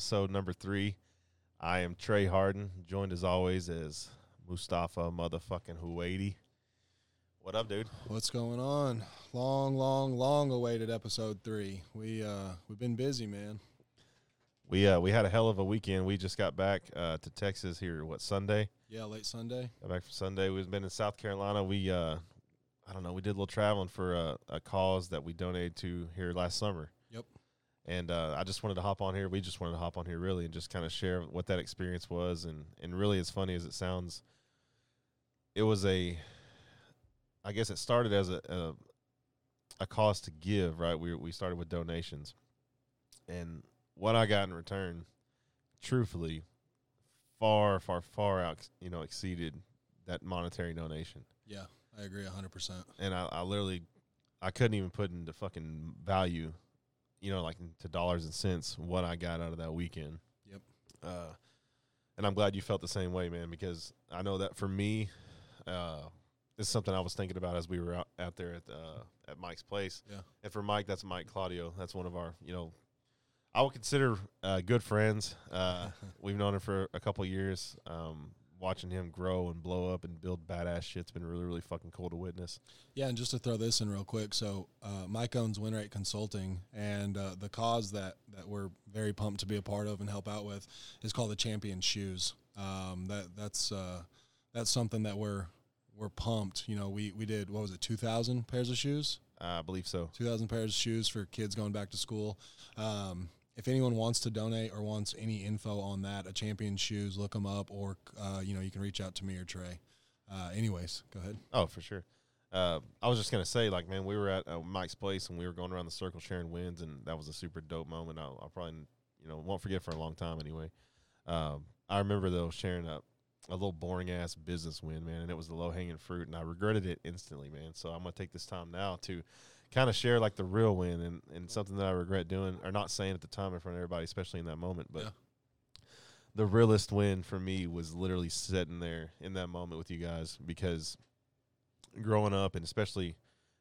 episode number three. I am Trey Harden, joined as always as Mustafa motherfucking Huwaiti. What up, dude? What's going on? Long, long, long awaited episode three. We uh we've been busy, man. We uh we had a hell of a weekend. We just got back uh, to Texas here. What Sunday? Yeah, late Sunday. Got back from Sunday. We've been in South Carolina. We uh I don't know. We did a little traveling for a, a cause that we donated to here last summer. And uh, I just wanted to hop on here. We just wanted to hop on here really and just kind of share what that experience was. And and really, as funny as it sounds, it was a. I guess it started as a a, a cause to give. Right. We we started with donations, and what I got in return, truthfully, far far far out you know exceeded that monetary donation Yeah, I agree hundred percent. and I, I literally I couldn't even put into fucking value, you know, like into dollars and cents what I got out of that weekend. Yep. Uh, and I'm glad you felt the same way, man, because I know that for me, uh, it's something I was thinking about as we were out, out there at uh, at Mike's place. Yeah. And for Mike, that's Mike Claudio. That's one of our, you know, I would consider uh, good friends. Uh, we've known him for a couple years. Um, watching him grow and blow up and build badass shit's been really, really fucking cool to witness. Yeah, and just to throw this in real quick, so uh, Mike owns Winrate Consulting, and uh, the cause that that we're very pumped to be a part of and help out with is called the Champions Shoes. Um, that that's uh, that's something that we're we're pumped. You know, we we did what was it, two thousand pairs of shoes? I believe so. 2,000 pairs of shoes for kids going back to school. Um, if anyone wants to donate or wants any info on that, a Champions Shoes, look them up, or uh, you know you can reach out to me or Trey. Uh, anyways, go ahead. Oh, for sure. Uh, I was just gonna say, like, man, we were at uh, Mike's place and we were going around the circle sharing wins, and that was a super dope moment. I'll, I'll probably, you know, won't forget for a long time anyway. Um, I remember though sharing a, a little boring ass business win, man, and it was the low hanging fruit, and I regretted it instantly, man. So I'm gonna take this time now to kind of share like the real win and, and something that I regret doing or not saying at the time in front of everybody, especially in that moment, but. Yeah. The realest win for me was literally sitting there in that moment with you guys because growing up and especially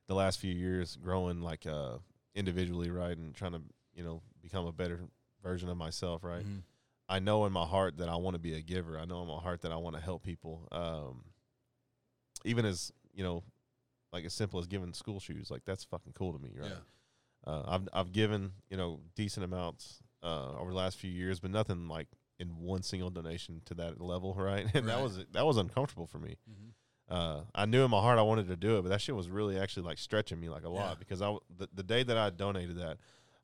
the last few years growing like uh individually right and trying to you know become a better version of myself right Mhm. i know in my heart that i want to be a giver i know in my heart that i want to help people um even as you know like as simple as giving school shoes like that's fucking cool to me right Yeah. uh, I've I've given you know decent amounts uh, over the last few years, but nothing like in one single donation to that level, right? And that was that was uncomfortable for me. Mhm. Uh, I knew in my heart I wanted to do it, but that shit was really actually like stretching me like a lot Yeah. because I the, the day that I donated that,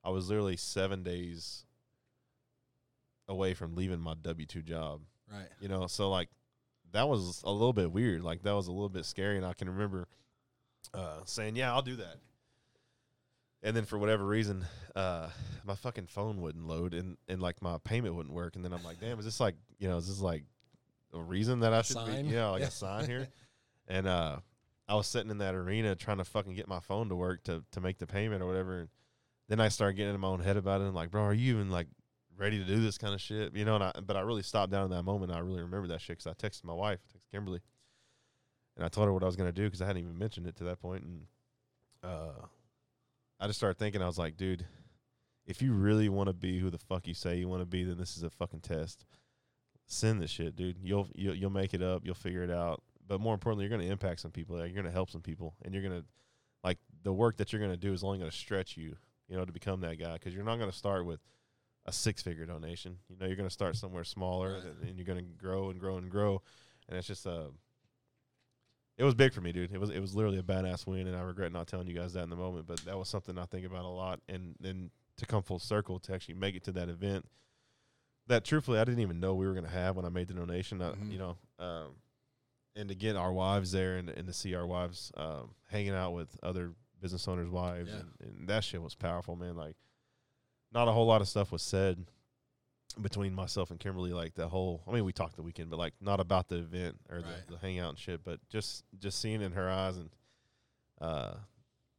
I was literally seven days away from leaving my W two job. Right. You know, so like that was a little bit weird. Like that was a little bit scary, and I can remember uh, saying, "Yeah, I'll do that." And then for whatever reason, uh, my fucking phone wouldn't load, and and like my payment wouldn't work. And then I'm like, "Damn, is this like you know, is this like a reason that I should Sign? be, you know, like Yeah. a sign here?" And uh, I was sitting in that arena trying to fucking get my phone to work to to make the payment or whatever. And then I started getting in my own head about it, and like, bro, are you even like ready to do this kind of shit, you know. And I, but I really stopped down in that moment. And I really remember that shit because I texted my wife, texted Kimberly, and I told her what I was gonna do because I hadn't even mentioned it to that point. And uh, I just started thinking, I was like, dude, if you really want to be who the fuck you say you want to be, then this is a fucking test. Send this shit, dude. You'll you'll, you'll make it up. You'll figure it out. But more importantly, you're gonna impact some people. You're gonna help some people, and you're gonna like the work that you're gonna do is only gonna stretch you, you know, to become that guy. Because you're not gonna start with a six figure donation. You know, you're going to start somewhere smaller and, and you're going to grow and grow and grow. And it's just, uh, it was big for me, dude. It was, it was literally a badass win. And I regret not telling you guys that in the moment, but that was something I think about a lot. And then to come full circle to actually make it to that event that truthfully, I didn't even know we were going to have when I made the donation, uh, Mhm. you know, um, and to get our wives there and, and to see our wives, um, hanging out with other business owners' wives Yeah. and, and that shit was powerful, man. Like, not a whole lot of stuff was said between myself and Kimberly. Like the whole, I mean, we talked the weekend, but like not about the event or Right. the, the hangout and shit. But just just seeing in her eyes and uh,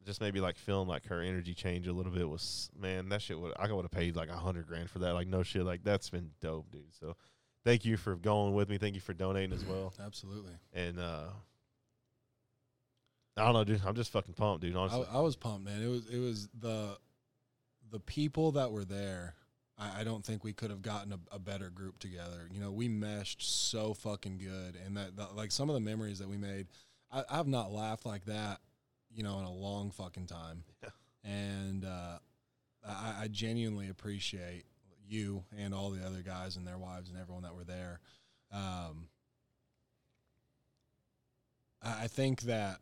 just maybe like feeling like her energy change a little bit was man that shit would I would have paid like a hundred grand for that like no shit like that's been dope dude so thank you for going with me thank you for donating as well Absolutely. and uh I don't know dude I'm just fucking pumped dude I, honestly I was pumped, man. It was it was the the people that were there. I, I don't think we could have gotten a, a better group together. You know, we meshed so fucking good, and that, that like some of the memories that we made. I, I've not laughed like that, you know, in a long fucking time. Yeah. And uh, I, I genuinely appreciate you and all the other guys and their wives and everyone that were there. Um, I I think that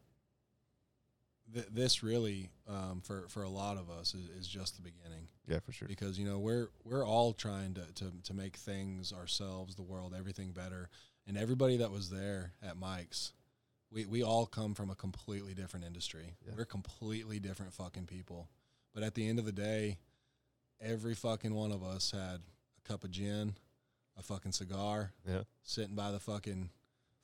th- this really, um, for for a lot of us, is, is just the beginning yeah for sure because you know we're we're all trying to, to to make things ourselves, the world, everything better, and everybody that was there at Mike's. We, we all come from a completely different industry. Yeah. We're completely different fucking people. But at the end of the day, every fucking one of us had a cup of gin, a fucking cigar, yeah sitting by the fucking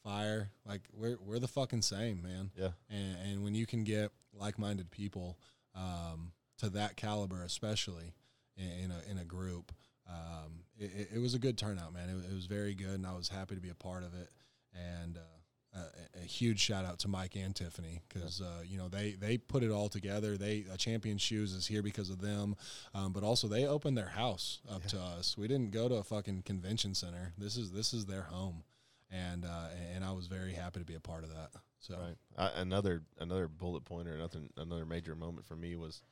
fire. Like we're we're the fucking same, man. yeah And, and when you can get like-minded people um, to that caliber, especially in, in a in a group, um, it, it- was a good turnout, man. It, it was very good, and I was happy to be a part of it. And uh, a, a huge shout out to Mike and Tiffany because uh, you know they they put it all together. They uh, Champions Shoes is here because of them, um, but also they opened their house up to us. We didn't go to a fucking convention center. This is this is their home, and uh, and I was very happy to be a part of that. So Right. I, another another bullet point or nothing another major moment for me was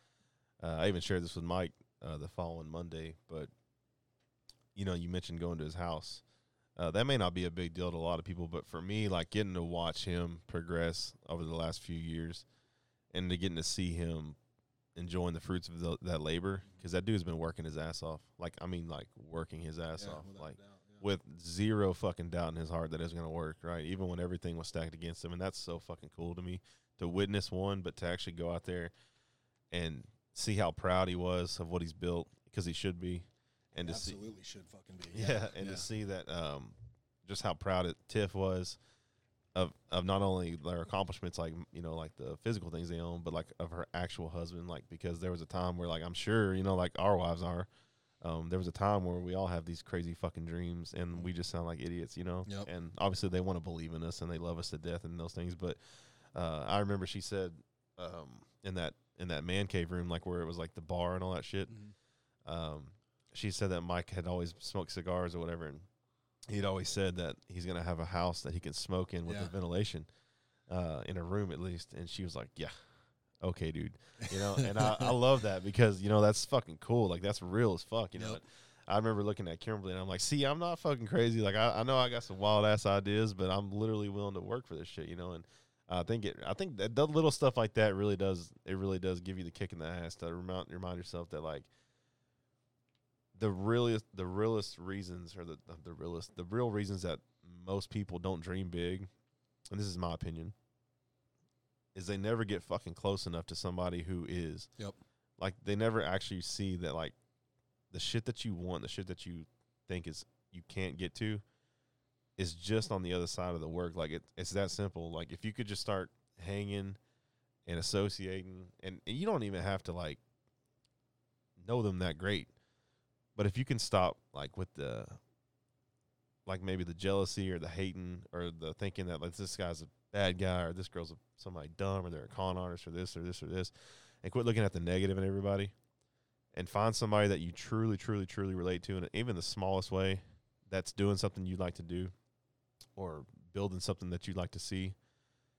uh, I even shared this with Mike uh, the following Monday, but you know you mentioned going to his house. Uh, that may not be a big deal to a lot of people, but for me, like getting to watch him progress over the last few years, and to getting to see him enjoying the fruits of the, that labor, because that dude's been working his ass off. Like I mean, like working his ass Yeah, off. Like. With zero fucking doubt in his heart that it's going to work, right? Even when everything was stacked against him. And that's so fucking cool to me to witness one, but to actually go out there and see how proud he was of what he's built because he should be. And to see, absolutely should fucking be. yeah, and to see that, um, just how proud it Tiff was of, of not only their accomplishments, like, you know, like the physical things they own, but like of her actual husband, like, because there was a time where, like, I'm sure, you know, like our wives are, um, there was a time where we all have these crazy fucking dreams and we just sound like idiots, you know? Yep. And obviously they want to believe in us and they love us to death and those things. But uh, I remember she said um, in that in that man cave room, like where it was like the bar and all that shit, Mhm. um, she said that Mike had always smoked cigars or whatever, and he'd always said that he's gonna have a house that he can smoke in with Yeah. the ventilation, uh, in a room at least. And she was like, "Yeah, okay, dude," you know. and I, I love that because you know that's fucking cool. Like that's real as fuck, you know. Yep. I remember looking at Kimberly and I'm like, "See, I'm not fucking crazy. Like I, I know I got some wild ass ideas, but I'm literally willing to work for this shit, you know." And I think it, I think that the little stuff like that really does, it really does give you the kick in the ass to remind remind yourself that like the realest the realest reasons or the the realest the real reasons that most people don't dream big, and this is my opinion, is they never get fucking close enough to somebody who is. Yep. Like they never actually see that like the shit that you want, the shit that you think is you can't get to is just on the other side of the work. Like it, it's that simple. Like if you could just start hanging and associating and, and you don't even have to like know them that great. But if you can stop like with the like maybe the jealousy or the hating or the thinking that like this guy's a bad guy or this girl's somebody dumb or they're a con artist or this or this or this and quit looking at the negative in everybody and find somebody that you truly truly truly relate to in even the smallest way that's doing something you'd like to do or building something that you'd like to see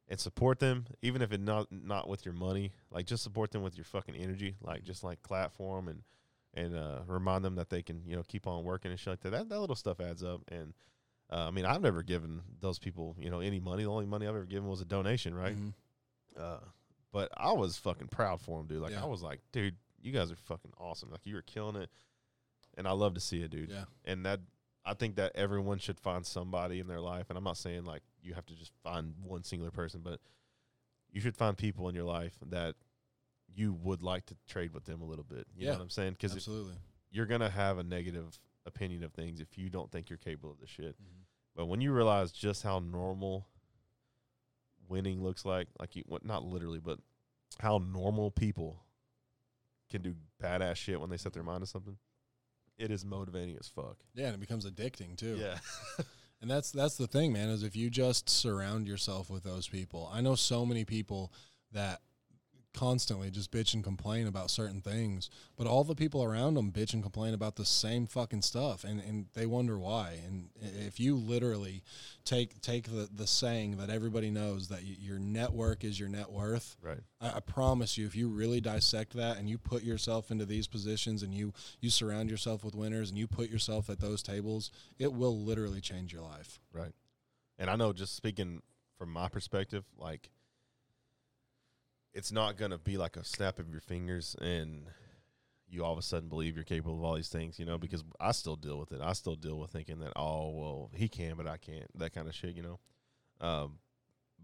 and support them even if it not not with your money like just support them with your fucking energy like just like clap for them and and uh, remind them that they can you know keep on working and shit like that. That, that little stuff adds up and uh, I mean I've never given those people you know any money the only money I've ever given was a donation right Mhm. uh, but I was fucking proud for him, dude. Like Yeah. I was like, dude, you guys are fucking awesome. Like you were killing it, and I love to see it, dude. Yeah. And that I think that everyone should find somebody in their life, and I'm not saying like you have to just find one singular person, but you should find people in your life that you would like to trade with them a little bit. You Yeah. know what I'm saying? Because Absolutely. you're gonna have a negative opinion of things if you don't think you're capable of the shit. Mhm. But when you realize just how normal winning looks like, like you, not literally, but how normal people can do badass shit when they set their mind to something. It is motivating as fuck. Yeah, and it becomes addicting too. Yeah. And that's that's the thing, man, is if you just surround yourself with those people. I know so many people that constantly just bitch and complain about certain things, but all the people around them bitch and complain about the same fucking stuff and, and they wonder why. And if you literally take take the, the saying that everybody knows that y- your network is your net worth, right. I, I promise you, if you really dissect that and you put yourself into these positions and you you surround yourself with winners and you put yourself at those tables, it will literally change your life. Right. And I know just speaking from my perspective, like it's not gonna be like a snap of your fingers and you all of a sudden believe you're capable of all these things, you know, because I still deal with it. I still deal with thinking that, oh well, he can but I can't, that kind of shit, you know. Um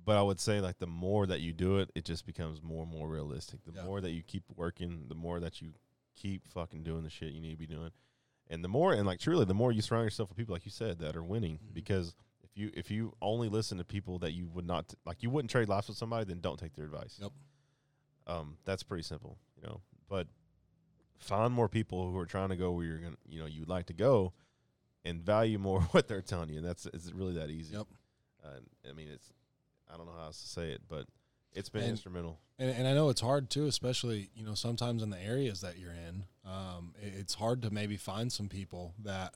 but I would say like the more that you do it, it just becomes more and more realistic. The Yeah. more that you keep working, the more that you keep fucking doing the shit you need to be doing. And the more and like truly the more you surround yourself with people like you said that are winning Mhm. because if you if you only listen to people that you would not like you wouldn't trade lives with somebody then don't take their advice. Yep. Um that's pretty simple, you know. But find more people who are trying to go where you're to you know you'd like to go and value more what they're telling you and that's it's really that easy. Yep. Uh, I mean it's I don't know how else to say it, but it's been And- instrumental. And, and I know it's hard too, especially you know sometimes in the areas that you're in. Um, it- it's hard to maybe find some people that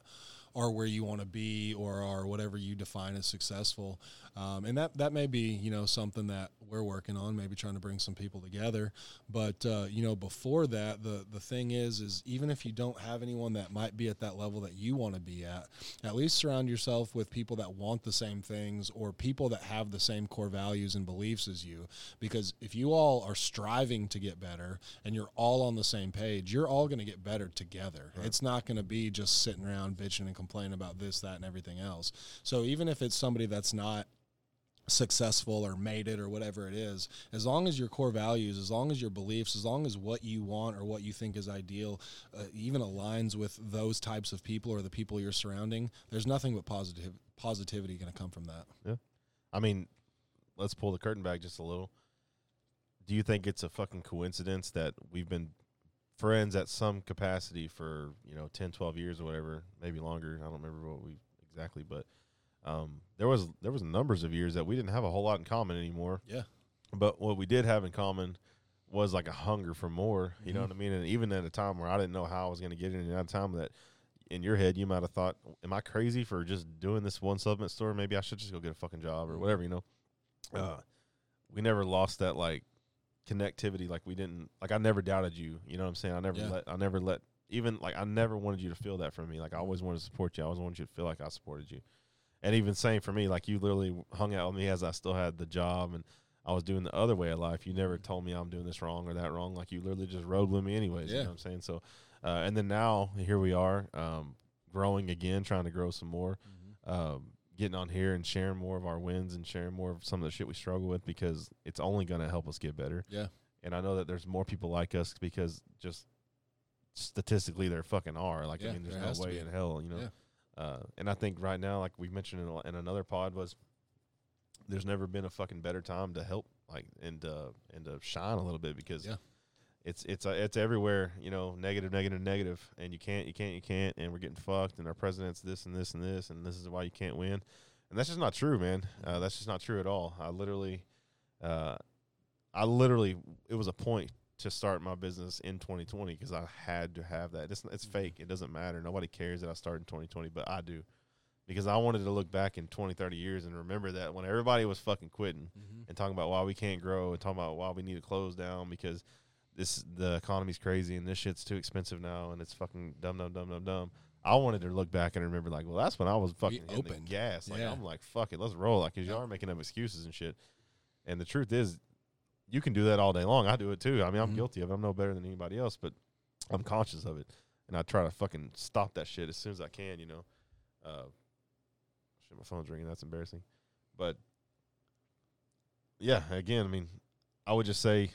are where you want to be or are whatever you define as successful. Um, and that that may be you know something that we're working on, maybe trying to bring some people together. But uh, you know before that, the the thing is is even if you don't have anyone that might be at that level that you want to be at, at least surround yourself with people that want the same things or people that have the same core values and beliefs as you because if you all are striving to get better and you're all on the same page you're all going to get better together Right. it's not going to be just sitting around bitching and complaining about this that and everything else. So even if it's somebody that's not successful or made it or whatever it is as long as your core values as long as your beliefs as long as what you want or what you think is ideal uh, even aligns with those types of people or the people you're surrounding there's nothing but positive positivity going to come from that. Yeah. I mean, let's pull the curtain back just a little. Do you think it's a fucking coincidence that we've been friends at some capacity for, you know, 10, 12 years or whatever, maybe longer. I don't remember what we exactly, but um, there was there was numbers of years that we didn't have a whole lot in common anymore. Yeah. But what we did have in common was like a hunger for more. You know Mhm. what I mean? And even at a time where I didn't know how I was going to get it, and at a time that in your head you might have thought, "Am I crazy for just doing this one supplement store? Maybe I should just go get a fucking job or whatever." You know. Uh, we never lost that like connectivity. Like we didn't. Like I never doubted you. You know what I'm saying? I never Yeah. let. I never let. Even like I never wanted you to feel that from me. Like I always wanted to support you. I always wanted you to feel like I supported you. And even same for me, like you literally hung out with me as I still had the job and I was doing the other way of life. You never told me I'm doing this wrong or that wrong. Like you literally just rode with me anyways. You know what I'm saying? So, uh, and then now here we are, um, growing again, trying to grow some more, um, getting on here and sharing more of our wins and sharing more of some of the shit we struggle with because it's only going to help us get better. Yeah. And I know that there's more people like us because just statistically there fucking are. Like, Yeah, I mean, there's there no way in hell, you know? Yeah. Uh, and I think right now, like we mentioned in, a- in another pod, was there's never been a fucking better time to help, like, and uh, and to shine a little bit because Yeah. It's it's uh, it's everywhere, you know, negative, negative, negative, and you can't, you can't, you can't, and we're getting fucked, and our president's this and this and this, and this is why you can't win, and that's just not true, man. Uh, that's just not true at all. I literally, uh, I literally, it was a point to start my business in 2020 because I had to have that. It's it's fake. It doesn't matter. Nobody cares that I started in 2020, but I do because I wanted to look back in 20, 30 years and remember that when everybody was fucking quitting Mm-hmm. and talking about why we can't grow and talking about why we need to close down because this the economy's crazy and this shit's too expensive now and it's fucking dumb dumb dumb dumb dumb. I wanted to look back and remember like, well, that's when I was fucking open. gas. Like Yeah. I'm like, fuck it, let's roll. Like, cause y'all are making up excuses and shit. And the truth is, you can do that all day long. I do it too. I mean, I'm Mhm. guilty of it. I'm no better than anybody else, but I'm conscious of it, and I try to fucking stop that shit as soon as I can. You know, uh, shit, my phone's ringing. That's embarrassing, but yeah, again, I mean, I would just say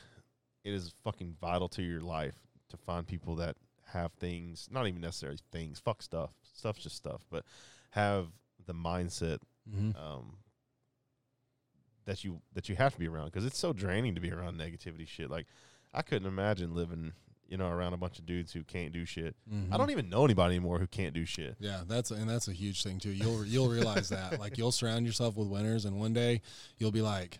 it is fucking vital to your life to find people that have things, not even necessarily things, fuck stuff. Stuff's just stuff, but have the mindset Mm-hmm. um, that you that you have to be around because it's so draining to be around negativity shit. Like I couldn't imagine living, you know, around a bunch of dudes who can't do shit. I don't even know anybody anymore who can't do shit. Yeah, that's and that's a huge thing too. You'll you'll realize that like you'll surround yourself with winners, and one day you'll be like,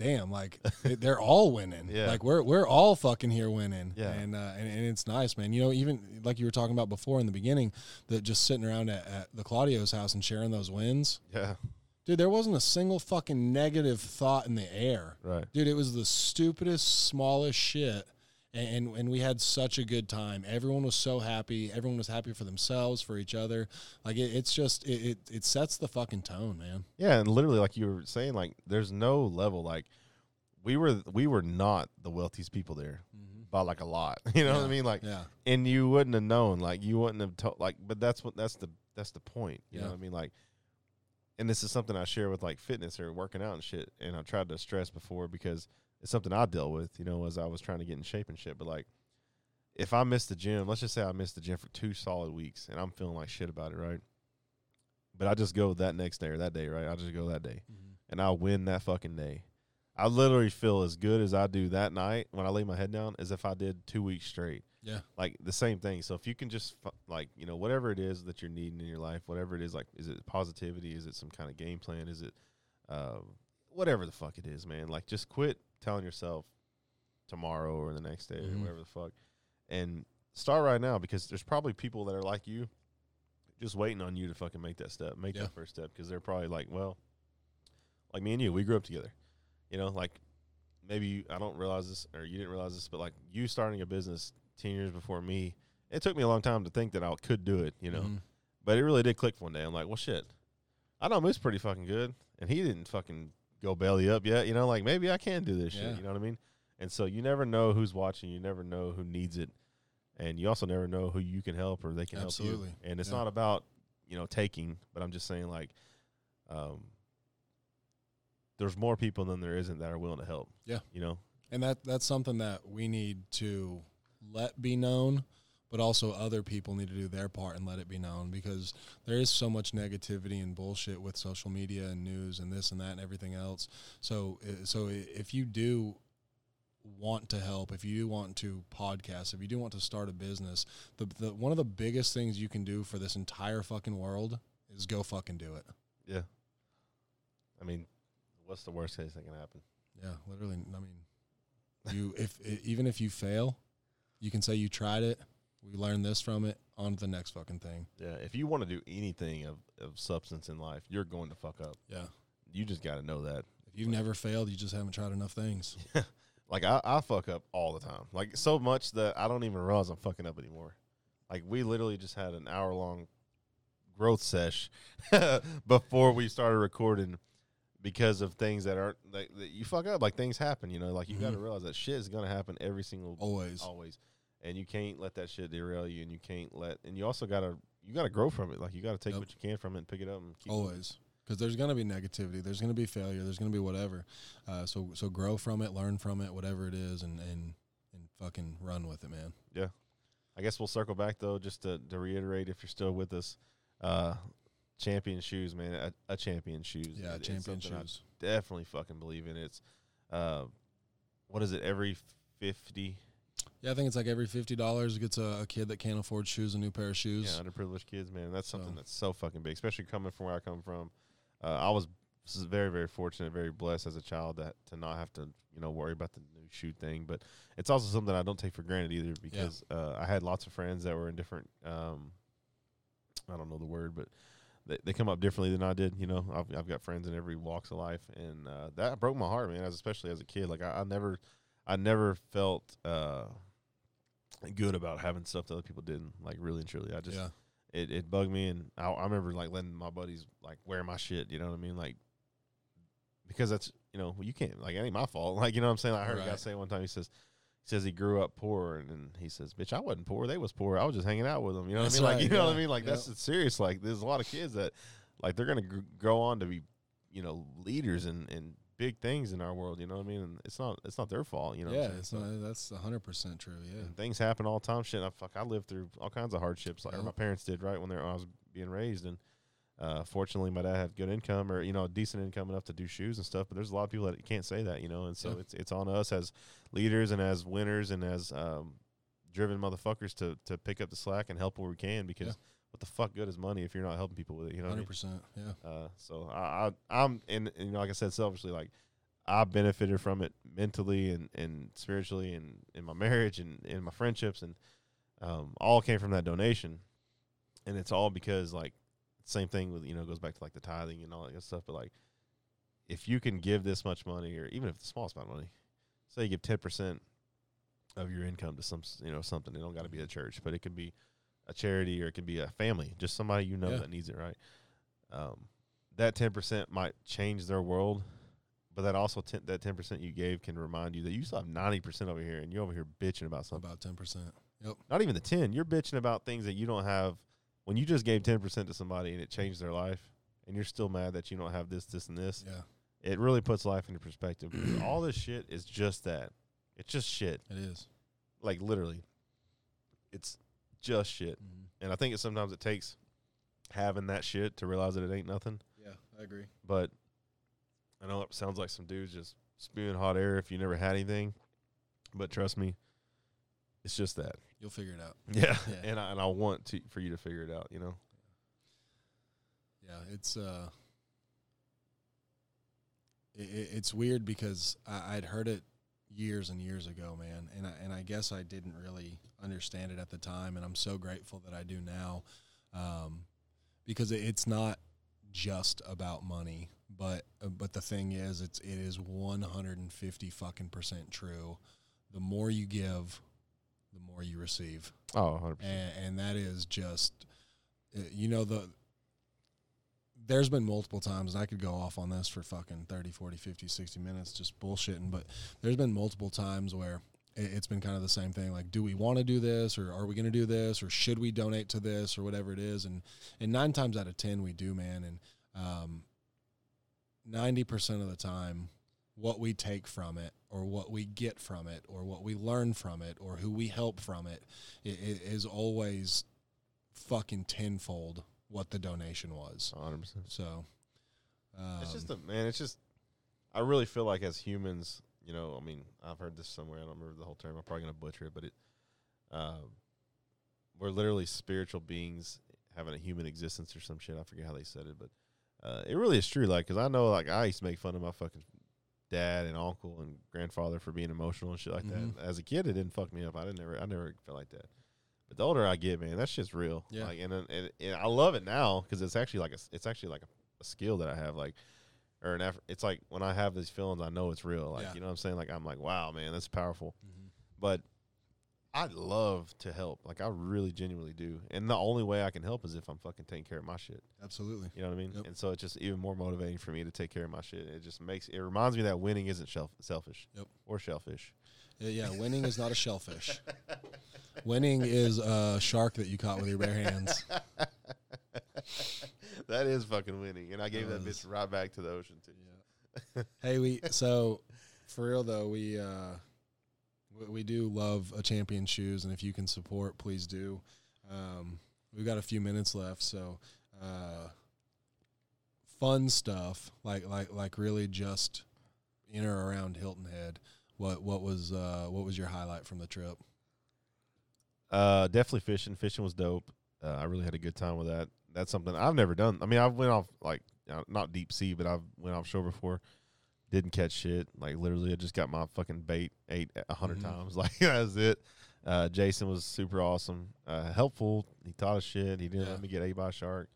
"Damn, like they- they're all winning. Yeah. Like we're we're all fucking here winning. Yeah. and, uh, and and it's nice, man. You know, even like you were talking about before in the beginning, that just sitting around at, at the Claudio's house and sharing those wins, Yeah, dude. There wasn't a single fucking negative thought in the air. right. Dude, it was the stupidest, smallest shit. And, and we had such a good time. Everyone was so happy. Everyone was happy for themselves, for each other. Like it, it's just it, it it sets the fucking tone, man. Yeah, and literally, like you were saying, like there's no level. Like we were, we were not the wealthiest people there mm-hmm. by like a lot. You know what I mean? Like, Yeah, and you wouldn't have known. Like you wouldn't have told. Like, but that's what that's the that's the point. You know what I mean? Like, and this is something I share with like fitness or working out and shit. And I tried to stress before because it's something I dealt with. You know, as I was trying to get in shape and shit. But like, if I missed the gym, let's just say I missed the gym for two solid weeks, and I'm feeling like shit about it, right? But I just go that next day or that day, right? I just go that day and I'll win that fucking day. I literally feel as good as I do that night when I lay my head down as if I did two weeks straight. Yeah. Like the same thing. So if you can just like, you know, whatever it is that you're needing in your life, whatever it is, like, is it positivity? Is it some kind of game plan? Is it, uh, whatever the fuck it is, man? Like, just quit telling yourself tomorrow or the next day Mhm. or whatever the fuck and start right now because there's probably people that are like you just waiting on you to fucking make that step, make Yeah. that first step because they're probably like, well, like me and you, we grew up together. You know, like maybe you, I don't realize this or you didn't realize this, but like you starting a business 10 years before me, it took me a long time to think that I could do it, you know, Mhm. but it really did click one day. I'm like, well, shit, I know Moose pretty fucking good and he didn't fucking go belly up yet, you know, like maybe I can do this Yeah. shit, you know what I mean? And so you never know who's watching, you never know who needs it. And you also never know who you can help or they can Absolutely. help you. And it's Yeah. not about, you know, taking, but I'm just saying like um there's more people than there isn't that are willing to help. Yeah. You know? and that that's something that we need to let be known but also other people need to do their part and let it be known because there is so much negativity and bullshit with social media and news and this and that and everything else so so if you do want to help if you do want to podcast if you do want to start a business the, the one of the biggest things you can do for this entire fucking world is go fucking do it Yeah. I mean, what's the worst case that can happen? Yeah, literally. I mean, you if even if you fail, you can say you tried it. We learned this from it. On to the next fucking thing. Yeah. If you want to do anything of, of substance in life, you're going to fuck up. Yeah. You just got to know that. If you've never failed, you just haven't tried enough things. Like I, I fuck up all the time. Like so much that I don't even realize I'm fucking up anymore. Like we literally just had an hour long growth sesh before we started recording because of things that aren't like that you fuck up. Like things happen, you know. Like you got to mm-hmm. realize that shit is gonna happen every single Always. always, and you can't let that shit derail you. And you can't let and you also gotta you gotta grow from it. Like you gotta take Yep. what you can from it and pick it up and keep. Always. Because there's gonna be negativity. There's gonna be failure. There's gonna be whatever. Uh, so so grow from it, learn from it, whatever it is, and and and fucking run with it, man. Yeah, I guess we'll circle back though, just to, to reiterate if you're still with us. Uh, Champions Shoes, man, a, a Champions Shoes. Yeah, It- champion something I shoes. definitely fucking believe in. It's, uh, what is it? Every fifty, Yeah, I think it's like every fifty dollars gets a, a kid that can't afford shoes a new pair of shoes. yeah, underprivileged kids, man. That's something So- that's so fucking big, especially coming from where I come from. Uh, I was very, very fortunate, very blessed as a child that to not have to, you know, worry about the new shoe thing. But it's also something I don't take for granted either because uh, I had lots of friends that were in different, um, I don't know the word, but they, they come up differently than I did. You know, I've, I've got friends in every walks of life, and uh, that broke my heart, man. As especially as a kid, like I, I never, I never felt uh, good about having stuff that other people didn't. Like really and truly, I just yeah. it, it bugged me and I, I remember like letting my buddies like wear my shit you know what i mean? Like because that's you know you can't like it ain't my fault. Like you know what i'm saying? I heard a guy say one time he says he says he grew up poor and then he says bitch i wasn't poor. They was poor. I was just hanging out with them you know what That's i mean? Like right, you know what i mean? Like that's serious. Like there's a lot of kids that like they're gonna gr- grow on to be you know leaders and and big things in our world you know what i mean and it's not it's not their fault you know yeah, it's not, that's hundred percent true. Yeah. and things happen all the time. Shit, I fuck, I lived through all kinds of hardships, like Yeah. my parents did, right when they were, I was being raised, and Uh, fortunately, my dad had good income or you know decent income enough to do shoes and stuff. But there's a lot of people that can't say that, you know, and so Yeah. it's it's on us as leaders and as winners and as um, driven motherfuckers to to pick up the slack and help where we can because Yeah. What the fuck good is money if you're not helping people with it, you know? I Hundred mean? percent. Yeah. Uh, so I, I I'm and, and you know like I said selfishly like I benefited from it mentally and, and spiritually and in my marriage and in my friendships and um, all came from that donation and it's all because like same thing with you know goes back to like the tithing and all that good stuff but like if you can give this much money or even if it's the smallest amount of money say you give 10% of your income to some you know something it don't got to be a church but it could be a charity or it could be a family just somebody you know Yeah. that needs it right um, that 10% might change their world but that also 10, that 10% you gave can remind you that you still have 90% over here and you're over here bitching about something About ten percent. Yep. not even the 10 you're bitching about things that you don't have when you just gave 10% to somebody and it changed their life and you're still mad that you don't have this this and this Yeah. it really puts life into perspective all this shit is just that it's just shit It is. like literally it's just shit Mhm. and i think it sometimes it takes having that shit to realize that it ain't nothing Yeah, I agree. but i know it sounds like some dudes just spewing hot air if you never had anything but trust me it's just that You'll figure it out. yeah, Yeah. and I, and I want to for you to figure it out you know Yeah, it's uh, i i it's weird because I, I'd heard it years and years ago, man, and I, and I guess I didn't really understand it at the time, and I'm so grateful that I do now, um, because it's not just about money, but uh, but the thing is, it's it is 150 fucking percent true. The more you give, the more you receive. Oh 100% and, and that is just uh, you know the there's been multiple times and i could go off on this for fucking 30 40 50 60 minutes just bullshitting but there's been multiple times where it- it's been kind of the same thing like do we want to do this or are we going to do this or should we donate to this or whatever it is and and nine times out of ten we do man and um 90% of the time what we take from it or what we get from it or what we learn from it or who we help from it i- i- is always fucking tenfold what the donation was. 100% So um, it's just a man. It's just I really feel like as humans, you know, I mean, I've heard this somewhere. I don't remember the whole term. I'm probably gonna butcher it, but it, um, we're literally spiritual beings having a human existence or some shit. I forget how they said it, but uh, it really is true. Like, cause I know, like, I used to make fun of my fucking dad and uncle and grandfather for being emotional and shit like Mhm. that. As a kid, it didn't fuck me up. I didn't never, I never felt like that. But the older I get, man, that's just real. Yeah. Like, and, and, and I love it now because it's actually like a, it's actually like a, a skill that I have. Like, or an effort. It's like when I have these feelings, I know it's real. Like, Yeah. you know what I'm saying? Like, I'm like, wow, man, that's powerful. Mhm. But I love to help. Like, I really genuinely do. And the only way I can help is if I'm fucking taking care of my shit. absolutely. You know what I mean? Yep. And so it's just even more motivating for me to take care of my shit. It just makes it reminds me that winning isn't shelf, selfish. Yep. Or shellfish. Yeah, yeah, winning is not a shellfish. winning is a shark that you caught with your bare hands. that is fucking winning. And I gave that That bitch right back to the ocean too. Hey, we so for real though, we uh we, we do love a Champions Shoes and if you can support, please do. Um we've got a few minutes left, so uh fun stuff like like like really just in or around Hilton Head. What what was uh what was your highlight from the trip? Uh, definitely fishing. Fishing was dope. Uh, I really had a good time with that. That's something I've never done. I mean, I've went off like not deep sea, but I've went offshore before. Didn't catch shit. Like literally, I just got my fucking bait ate a 100 Mhm. times. Like that's it. Uh, Jason was super awesome. Uh, helpful. He taught us shit. He didn't Yeah. let me get ate by a shark.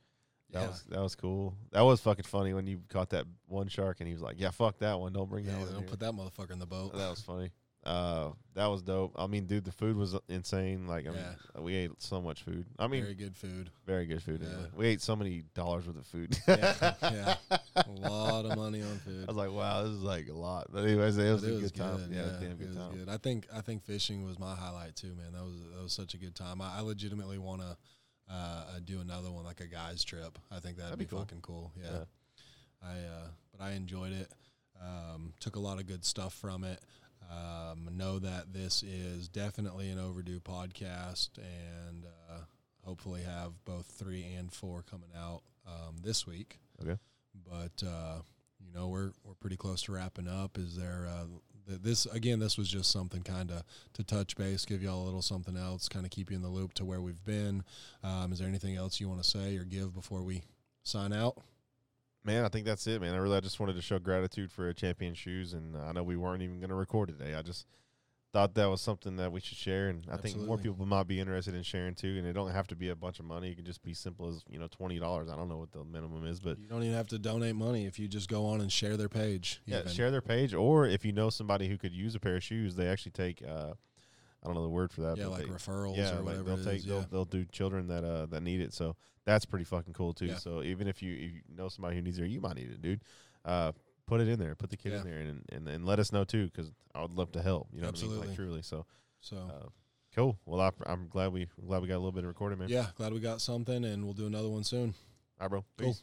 That Yeah. was that was cool. That was fucking funny when you caught that one shark and he was like, "Yeah, fuck that one. Don't bring Yeah, that one." don't here." put that motherfucker in the boat. That was funny. Uh, that was dope. I mean, dude, the food was insane. Like, I mean, we ate so much food. I mean, Very good food. very good food. Yeah. We ate so many dollars worth of food. Yeah, yeah. A lot of money on food. I was like, wow, this is like a lot. But anyways, it was But a good, time. Yeah, it was damn it good was time. good. I think I think fishing was my highlight too, man. That was that was such a good time. I, I legitimately want to uh, do another one, like a guys trip. I think that'd, That'd be, be cool. fucking cool. Yeah, Yeah. I uh, but I enjoyed it. Um, took a lot of good stuff from it. Um, know that this is definitely an overdue podcast, and uh, hopefully have both three and four coming out um, this week. Okay. But uh, you know we're we're pretty close to wrapping up. Is there uh, this again? This was just something kind of to touch base, give y'all a little something else, kind of keep you in the loop to where we've been. Um, is there anything else you want to say or give before we sign out? Man, I think that's it, man. I really I just wanted to show gratitude for Champions Shoes, and I know we weren't even going to record today. I just thought that was something that we should share, and I think more people might be interested in sharing too. And it don't have to be a bunch of money; it can just be simple as you know twenty dollars. I don't know what the minimum is, but You don't even have to donate money if you just go on and share their page. yeah, even. share their page, or if you know somebody who could use a pair of shoes, they actually take. Uh, I don't know the word for that. yeah, but like they, referrals yeah, or like they'll take is. they'll yeah. they'll do children that uh that need it. So that's pretty fucking cool too. Yeah. So even if you if you know somebody who needs it, you might need it, dude. Uh, put it in there. Put the kid Yeah. in there, and, and and let us know too, because I would love to help. You know, what I mean? Absolutely. like truly. So So uh, cool. Well, I, I'm glad we I'm glad we got a little bit of recording, man. yeah, glad we got something, and we'll do another one soon. All right, bro. Cool. Peace.